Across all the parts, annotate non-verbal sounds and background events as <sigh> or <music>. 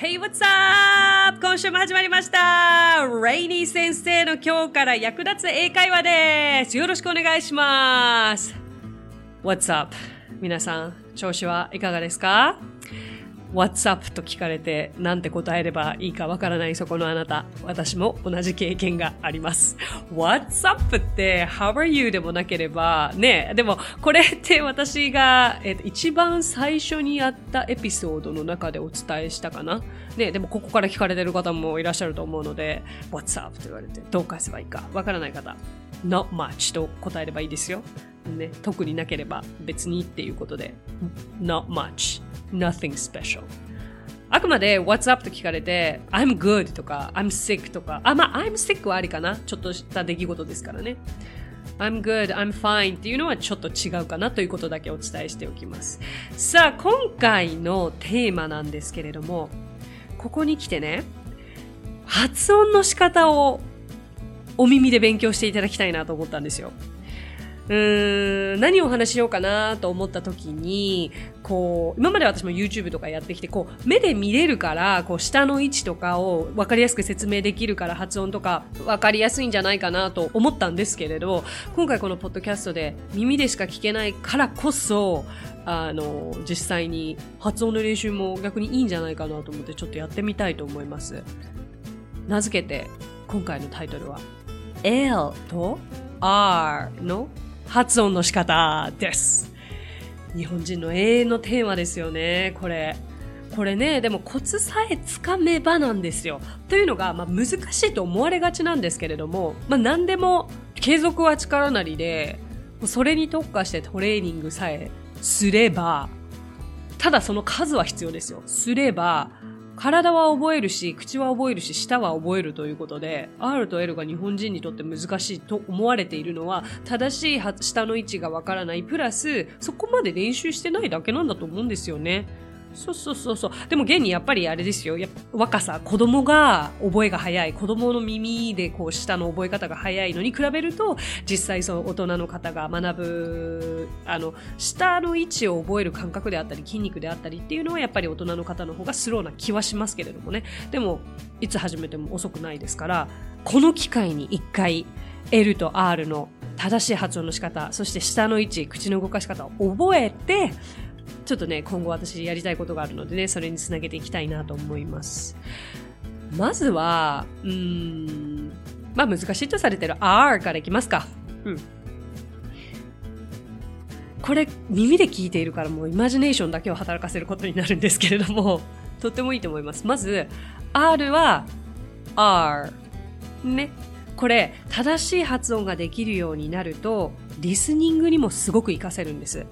Hey, what's up? 今週も始まりました Rainy 先生の今日から役立つ英会話ですよろしくお願いします What's up? 皆さん、調子はいかがですか？What's up? と聞かれてなんて答えればいいかわからないそこのあなた。私も同じ経験があります。What's up? って How are you? でもなければ、ね、でもこれって私が、えっと、一番最初にやったエピソードの中でお伝えしたかな。ね、でもここから聞かれてる方もいらっしゃると思うので、What's up? と言われてどう返せばいいかわからない方。Not much と答えればいいですよ。ね、特になければ別にっていうことで、Not much. Nothing special. あくまで What's up と聞かれて I'm good とか I'm sick とかあ、まあ I'm sick はありかなちょっとした出来事ですからね。I'm good, I'm fine っていうのはちょっと違うかなということだけお伝えしておきます。さあ、今回のテーマなんですけれども、ここに来てね、発音の仕方をお耳で勉強していただきたいなと思ったんですよ。うーん、何をお話ししようかなと思った時に、こう、今まで私も YouTube とかやってきて、こう、目で見れるから、こう、下の位置とかを分かりやすく説明できるから発音とか分かりやすいんじゃないかなと思ったんですけれど、今回このポッドキャストで耳でしか聞けないからこそ、あの、実際に発音の練習も逆にいいんじゃないかなと思ってちょっとやってみたいと思います。名付けて、今回のタイトルは、L と R の発音の仕方です。日本人の永遠のテーマですよね、これ。これね、でもコツさえつかめばなんですよ。というのが、まあ、難しいと思われがちなんですけれども、まあ、何でも継続は力なりで、それに特化してトレーニングさえすれば、ただその数は必要ですよ。すれば、体は覚えるし、口は覚えるし、舌は覚えるということで、R と L が日本人にとって難しいと思われているのは、正しい舌の位置がわからない、プラス、そこまで練習してないだけなんだと思うんですよね。そうそうそうそう。でも現にやっぱりあれですよ。や若さ、子供が覚えが早い。子供の耳でこう舌の覚え方が早いのに比べると、実際その大人の方が学ぶ、あの、舌の位置を覚える感覚であったり、筋肉であったりっていうのはやっぱり大人の方の方がスローな気はしますけれどもね。でも、いつ始めても遅くないですから、この機会に一回 L と R の正しい発音の仕方、そして舌の位置、口の動かし方を覚えて、ちょっとね、今後私やりたいことがあるのでね、それにつなげていきたいなと思います。まずは、うん、まあ難しいとされてる R からいきますか。うん。これ耳で聞いているからもうイマジネーションだけを働かせることになるんですけれども、<laughs> とってもいいと思います。まず、R は R。ね。これ、正しい発音ができるようになると、リスニングにもすごく活かせるんです。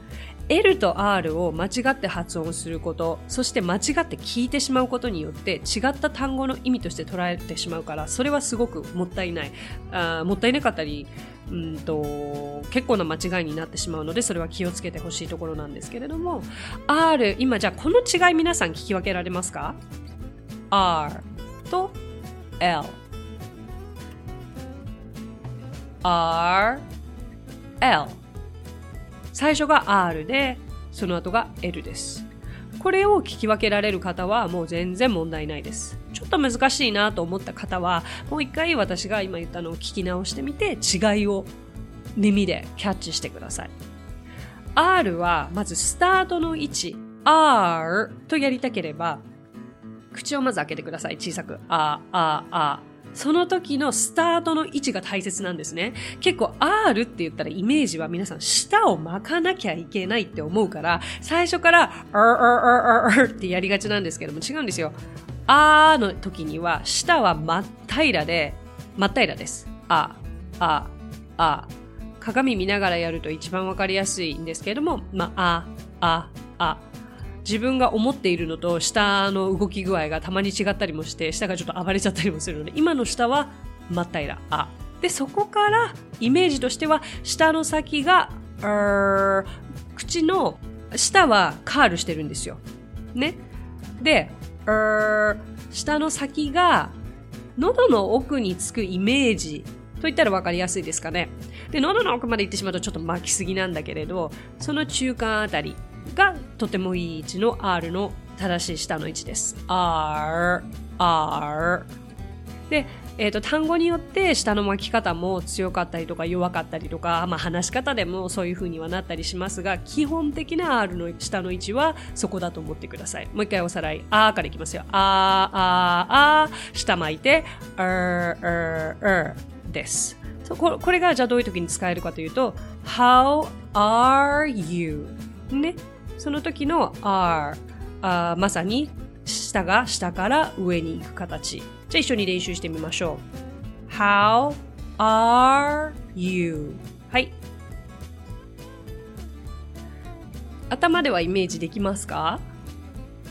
L と R を間違って発音すること、そして間違って聞いてしまうことによって違った単語の意味として捉えてしまうから、それはすごくもったいない。あもったいなかったり、うんと、結構な間違いになってしまうので、それは気をつけてほしいところなんですけれども、R、今じゃあこの違い皆さん聞き分けられますか ?R と L。R、L。最初が R で、その後が L です。これを聞き分けられる方はもう全然問題ないです。ちょっと難しいなと思った方は、もう一回私が今言ったのを聞き直してみて、違いを耳でキャッチしてください。R はまずスタートの位置、R とやりたければ、口をまず開けてください。小さく。あ、あ、あ。その時のスタートの位置が大切なんですね。結構 R って言ったらイメージは皆さん舌を巻かなきゃいけないって思うから、最初から、あ、あ、あ、あってやりがちなんですけども違うんですよ。あーの時には舌は真っ平らで、真っ平らです。あ、あ、あ。鏡見ながらやると一番わかりやすいんですけれども、まあ、あ、あ、あ。自分が思っているのと下の動き具合がたまに違ったりもして、下がちょっと暴れちゃったりもするので、今の下は真っ平ら、あ。で、そこからイメージとしては、下の先が、あ口の下はカールしてるんですよ。ね。で、下の先が喉の奥につくイメージと言ったら分かりやすいですかね。で、喉の奥まで行ってしまうとちょっと巻きすぎなんだけれど、その中間あたりがとてもいい位置の R の正しい下の位置です。R, R. で、え、ー、と、単語によって下の巻き方も強かったりとか弱かったりとか、まあ話し方でもそういう風にはなったりしますが、基本的な R の下の位置はそこだと思ってください。もう一回おさらい。あーからいきますよ。あー、あー、あー、下巻いて、あー、あー、あーです。これがじゃあどういう時に使えるかというと、How are you? ね。その時の are あまさに下が下から上に行く形。じゃあ一緒に練習してみましょう。How are you? はい。頭ではイメージできますか？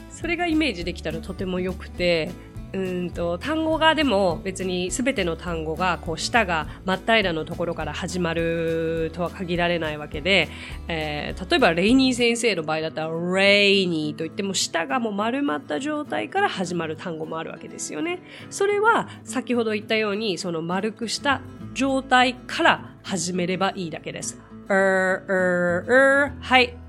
それがイメージできたらとても良くて、うんと単語がでも別に全ての単語がこう舌が真っ平らのところから始まるとは限られないわけで、えー、例えばレイニー先生の場合だったらレイニーといっても舌がもう丸まった状態から始まる単語もあるわけですよね。それは先ほど言ったようにその丸くした状態から始めればいいだけです。er, er, er, はい。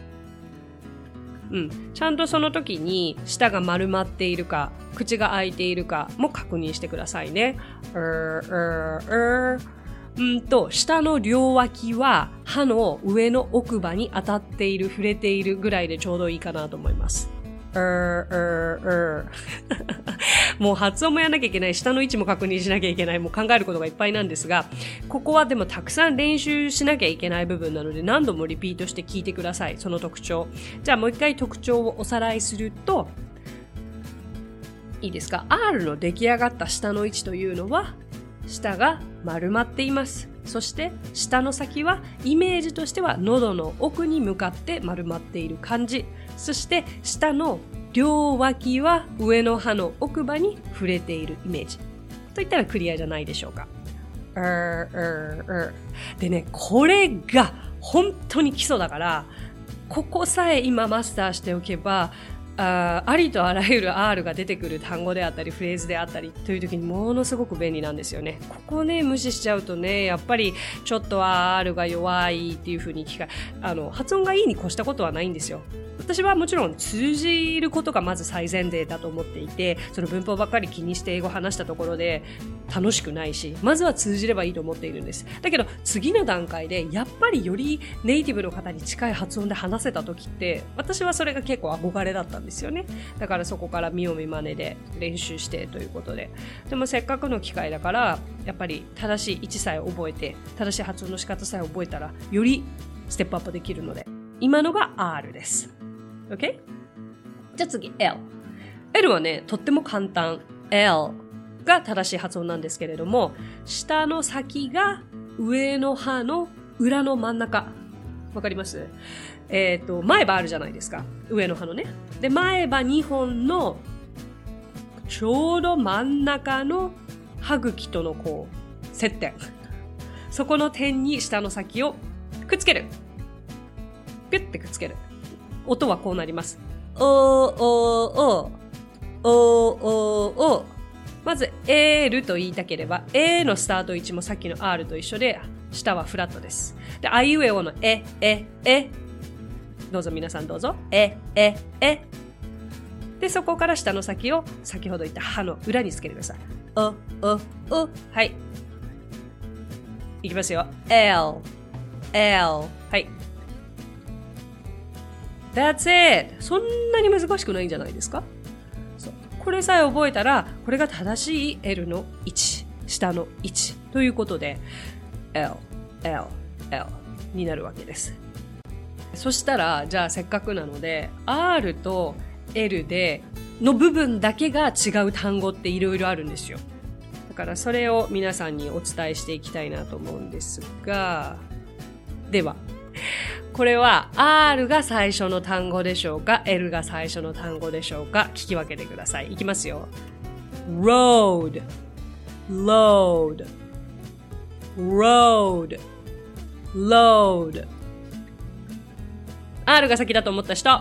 うん。ちゃんとその時に舌が丸まっているか、口が開いているかも確認してくださいね。うーうーうーうんと、下の両脇は歯の上の奥歯に当たっている、触れているぐらいでちょうどいいかなと思います。もう発音もやらなきゃいけない、下の位置も確認しなきゃいけない、もう考えることがいっぱいなんですが、ここはでもたくさん練習しなきゃいけない部分なので何度もリピートして聞いてください、その特徴。じゃあもう一回特徴をおさらいすると、いいですか ?R の出来上がった下の位置というのは、下が丸まっています。そして下の先はイメージとしては喉の奥に向かって丸まっている感じ。そして下の両脇は上の歯の奥歯に触れているイメージ。といったらクリアじゃないでしょうか。でね、これが本当に基礎だから、ここさえ今マスターしておけば、あありとあらゆる R が出てくる単語であったりフレーズであったりという時にものすごく便利なんですよね。ここね無視しちゃうとねやっぱりちょっと R が弱いっていう風に聞かあの発音がいいに越したことはないんですよ。私はもちろん通じることがまず最前提だと思っていてその文法ばっかり気にして英語話したところで楽しくないしまずは通じればいいと思っているんですだけど次の段階でやっぱりよりネイティブの方に近い発音で話せた時って私はそれが結構憧れだったんですですよねだからそこから見よう見まねで練習してということででもせっかくの機会だからやっぱり正しい位置さえ覚えて正しい発音の仕方さえ覚えたらよりステップアップできるので今のが R です OK? じゃあ次 L。L はね、とっても簡単。L が正しい発音なんですけれども、下の先が上の歯の裏の真ん中。わかります？えっ、ー、と、前歯あるじゃないですか。上の歯のね。で、前歯2本のちょうど真ん中の歯茎とのこう、接点。そこの点に下の先をくっつける。ピュッてくっつける。音はこうなります。おーおーおーおーおーおーまず、L と言いたければ、A のスタート位置もさっきの R と一緒で、下はフラットです。で、あいうえおのえ、え、え。どうぞ皆さんどうぞ。え、え、え。で、そこから下の先を先ほど言った歯の裏につけてください。お、お、お。はい。いきますよ。L、L。はい。That's it! そんなに難しくないんじゃないですか？これさえ覚えたら、これが正しい L の位置、下の位置ということで、L、L、L になるわけです。そしたら、じゃあせっかくなので、R と L で、の部分だけが違う単語っていろいろあるんですよ。だからそれを皆さんにお伝えしていきたいなと思うんですが、では、これは R が最初の単語でしょうか ?L が最初の単語でしょうか聞き分けてください。いきますよ。road, load, road, load. R が先だと思った人。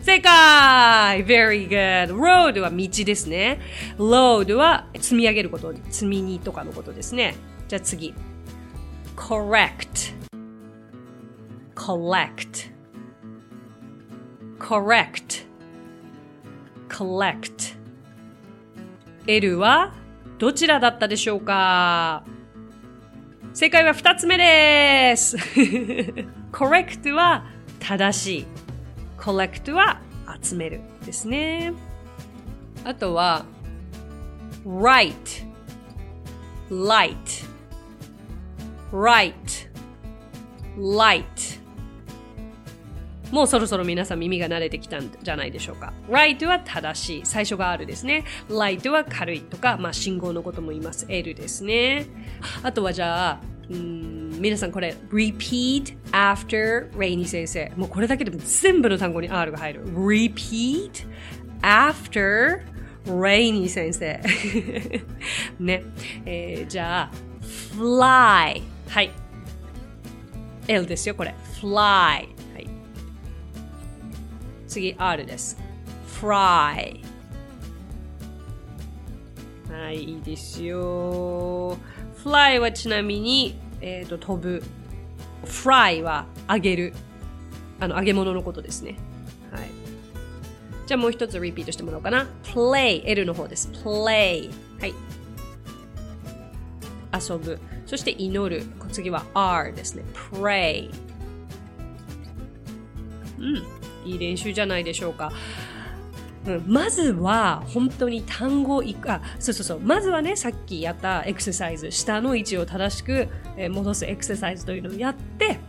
正解 !very good! road は道ですね。load は積み上げること、積み荷とかのことですね。じゃあ次。correct, collect, correct, collect. L はどちらだったでしょうか?正解は二つ目です correct は正しい。collect は集めるですね。あとは right, light, right, light もうそろそろ皆さん耳が慣れてきたんじゃないでしょうか。right は正しい。最初があるですね。light は軽いとか、まあ信号のことも言います。L ですね。あとはじゃあ、うん皆さんこれ repeat after Rainy 先生。もうこれだけでも全部の単語に R が入る。repeat after Rainy 先生。<laughs> ね。えー、じゃあ、fly。はい。L ですよ、これ。fly。はい次 R です。fry はい、いいですよ。fly はちなみに、えっ、ー、と、飛ぶ。fry は揚げる。あの、揚げ物のことですね。はい。じゃあもう一つリピートしてもらおうかな。play、L の方です。play。はい。遊ぶ。そして祈る。次は R ですね。pray。うん。いい練習じゃないでしょうか。うん、まずは本当に単語いあそうそうそう。まずはねさっきやったエクササイズ下の位置を正しく、戻すエクササイズというのをやって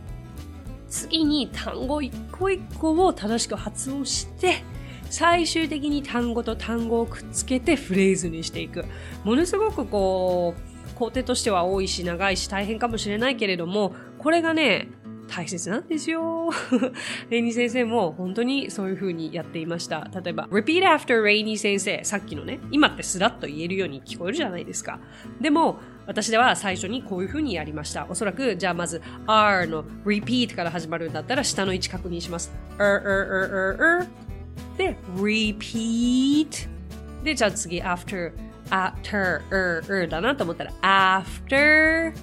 次に単語一個一個を正しく発音して最終的に単語と単語をくっつけてフレーズにしていく。ものすごくこう工程としては多いし長いし大変かもしれないけれどもこれがね大切なんですよ。<laughs> レイニー先生も本当にそういう風にやっていました。例えば、repeat after レイニー先生。さっきのね、今ってスラッと言えるように聞こえるじゃないですか。でも、私では最初にこういう風にやりました。おそらく、じゃあまず R の repeat から始まるんだったら下の位置確認します。er, er, er, er, er. で、repeat。で、じゃあ次 after, after, er, er だなと思ったら after。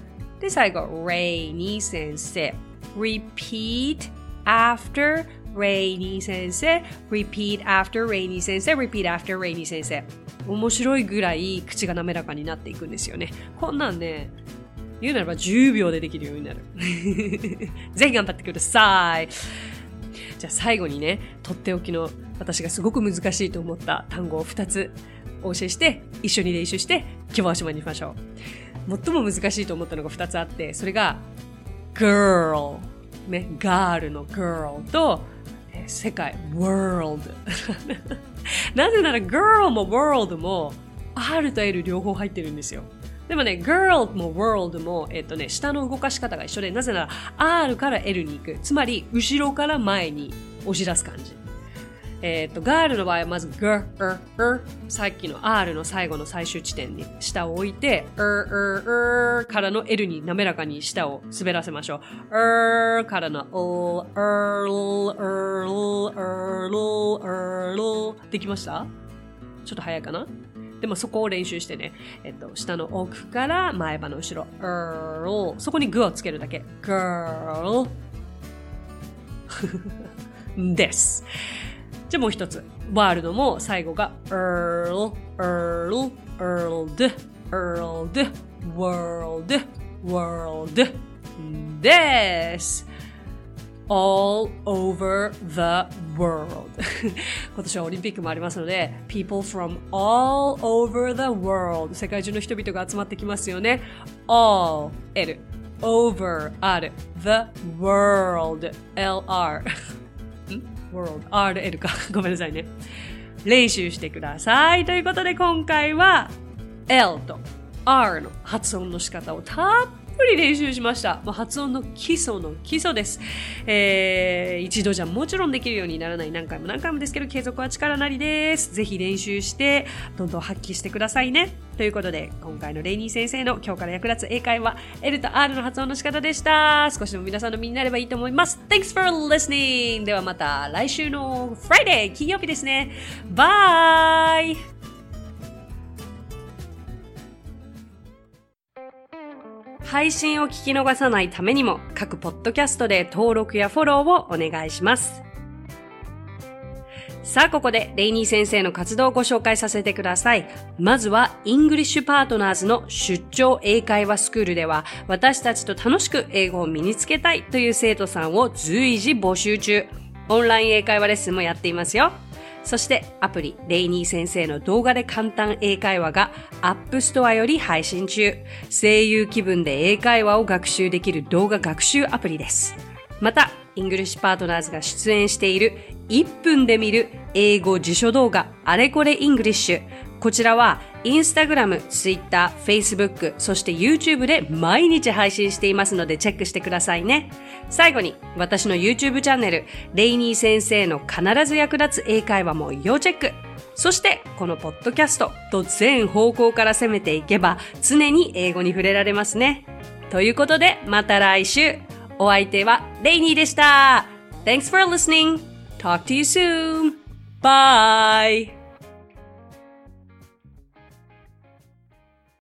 で、最後、レイニー先生。Repeat after Rainy 先生 repeat after Rainy 先生 repeat after Rainy 先生面白いぐらい口が滑らかになっていくんですよね。こんなんね言うならば10秒でできるようになる。<laughs> ぜひ頑張ってください。じゃあ最後にねとっておきの私がすごく難しいと思った単語を2つお教えして一緒に練習して今日はおしまいにしましょう。最も難しいと思ったのが2つあってそれが girl ね、ガールの girl と、世界 world <laughs> なぜなら girl も world も R と L 両方入ってるんですよ。でもね、girl も world も、えっとね、下の動かし方が一緒で、なぜなら R から L に行く。つまり、後ろから前に押し出す感じ。えっ、ー、と、ガールの場合はまず g r er, er さっきの R の最後の最終地点に下を置いて er, er, er からの L に滑らかに下を滑らせましょう。er からの l, earl, earl, earl, earl できましたちょっと早いかなでもそこを練習してね、えっと、下の奥から前歯の後ろ、earl そこにグをつけるだけ。girl です。じゃあもう一つ。ワールドも最後が earl, earl, earled, earled, world, world です。all over the world 今年はオリンピックもありますので people from all over the world 世界中の人々が集まってきますよね all L over R the world LR world, RL か。<laughs> ごめんなさいね。練習してください。ということで今回は L と R の発音の仕方をたっぷり練習しました。もう発音の基礎の基礎です。えー、一度じゃもちろんできるようにならない何回も何回もですけど、継続は力なりです。ぜひ練習して、どんどん発揮してくださいね。ということで、今回のレイニー先生の今日から役立つ英会話、L と R の発音の仕方でした。少しでも皆さんの身になればいいと思います。Thanks for listening! ではまた来週の Friday! 金曜日ですね。 Bye 配信を聞き逃さないためにも各ポッドキャストで登録やフォローをお願いします。さあ、ここでレイニー先生の活動をご紹介させてください。まずは、イングリッシュパートナーズの出張英会話スクールでは、私たちと楽しく英語を身につけたいという生徒さんを随時募集中。オンライン英会話レッスンもやっていますよ。そしてアプリレイニー先生の動画で簡単英会話が App Store より配信中。声優気分で英会話を学習できる動画学習アプリです。また、イングリッシュパートナーズが出演している1分で見る英語辞書動画あれこれイングリッシュ。こちらはインスタグラム、ツイッター、フェイスブック、そして YouTube で毎日配信していますのでチェックしてくださいね。最後に私の YouTube チャンネル、レイニー先生の必ず役立つ英会話も要チェック。そしてこのポッドキャストと全方向から攻めていけば常に英語に触れられますね。ということでまた来週。お相手はレイニーでした。Thanks for listening. Talk to you soon. Bye.